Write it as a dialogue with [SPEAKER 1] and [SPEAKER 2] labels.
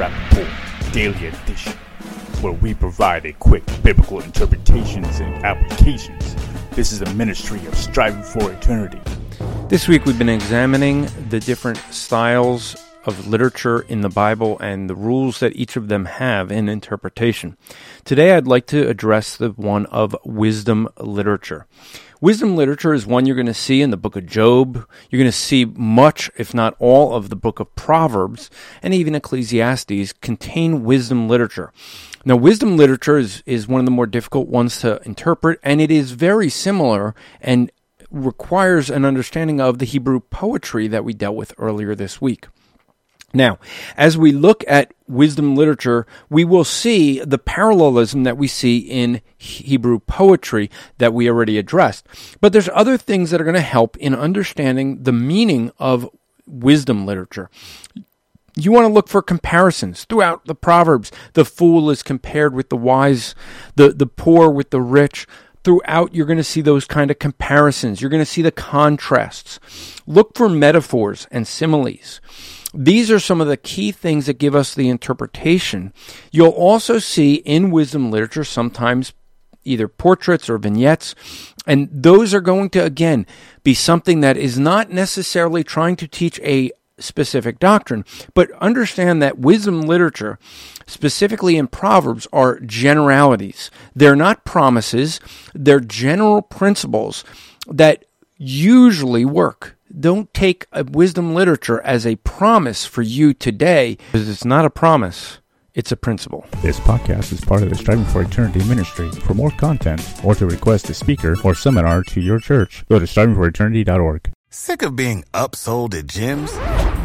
[SPEAKER 1] To Daily Edition, where we provide a quick biblical interpretations and applications. This is a ministry of striving for eternity.
[SPEAKER 2] This week we've been examining the different styles of literature in the Bible and the rules that each of them have in interpretation. Today I'd like to address the one of wisdom literature. Wisdom literature is one you're going to see in the book of Job. You're going to see much, if not all, of the book of Proverbs and even Ecclesiastes contain wisdom literature. Now, wisdom literature is, is one of the more difficult ones to interpret, and it is very similar and requires an understanding of the Hebrew poetry that we dealt with earlier this week. Now, as we look at wisdom literature, we will see the parallelism that we see in Hebrew poetry that we already addressed. But there's other things that are going to help in understanding the meaning of wisdom literature. You want to look for comparisons throughout the Proverbs. The fool is compared with the wise, the, the poor with the rich. Throughout, you're going to see those kind of comparisons. You're going to see the contrasts. Look for metaphors and similes. These are some of the key things that give us the interpretation. You'll also see in wisdom literature sometimes either portraits or vignettes, and those are going to, again, be something that is not necessarily trying to teach a specific doctrine, but understand that wisdom literature, specifically in Proverbs, are generalities. They're not promises, they're general principles that usually work don't take a wisdom literature as a promise for you today because it's not a promise. It's a principle.
[SPEAKER 1] This podcast is part of the Striving for Eternity ministry. For more content or to request a speaker or seminar to your church, go to strivingforeternity.org.
[SPEAKER 3] Sick of being upsold at gyms?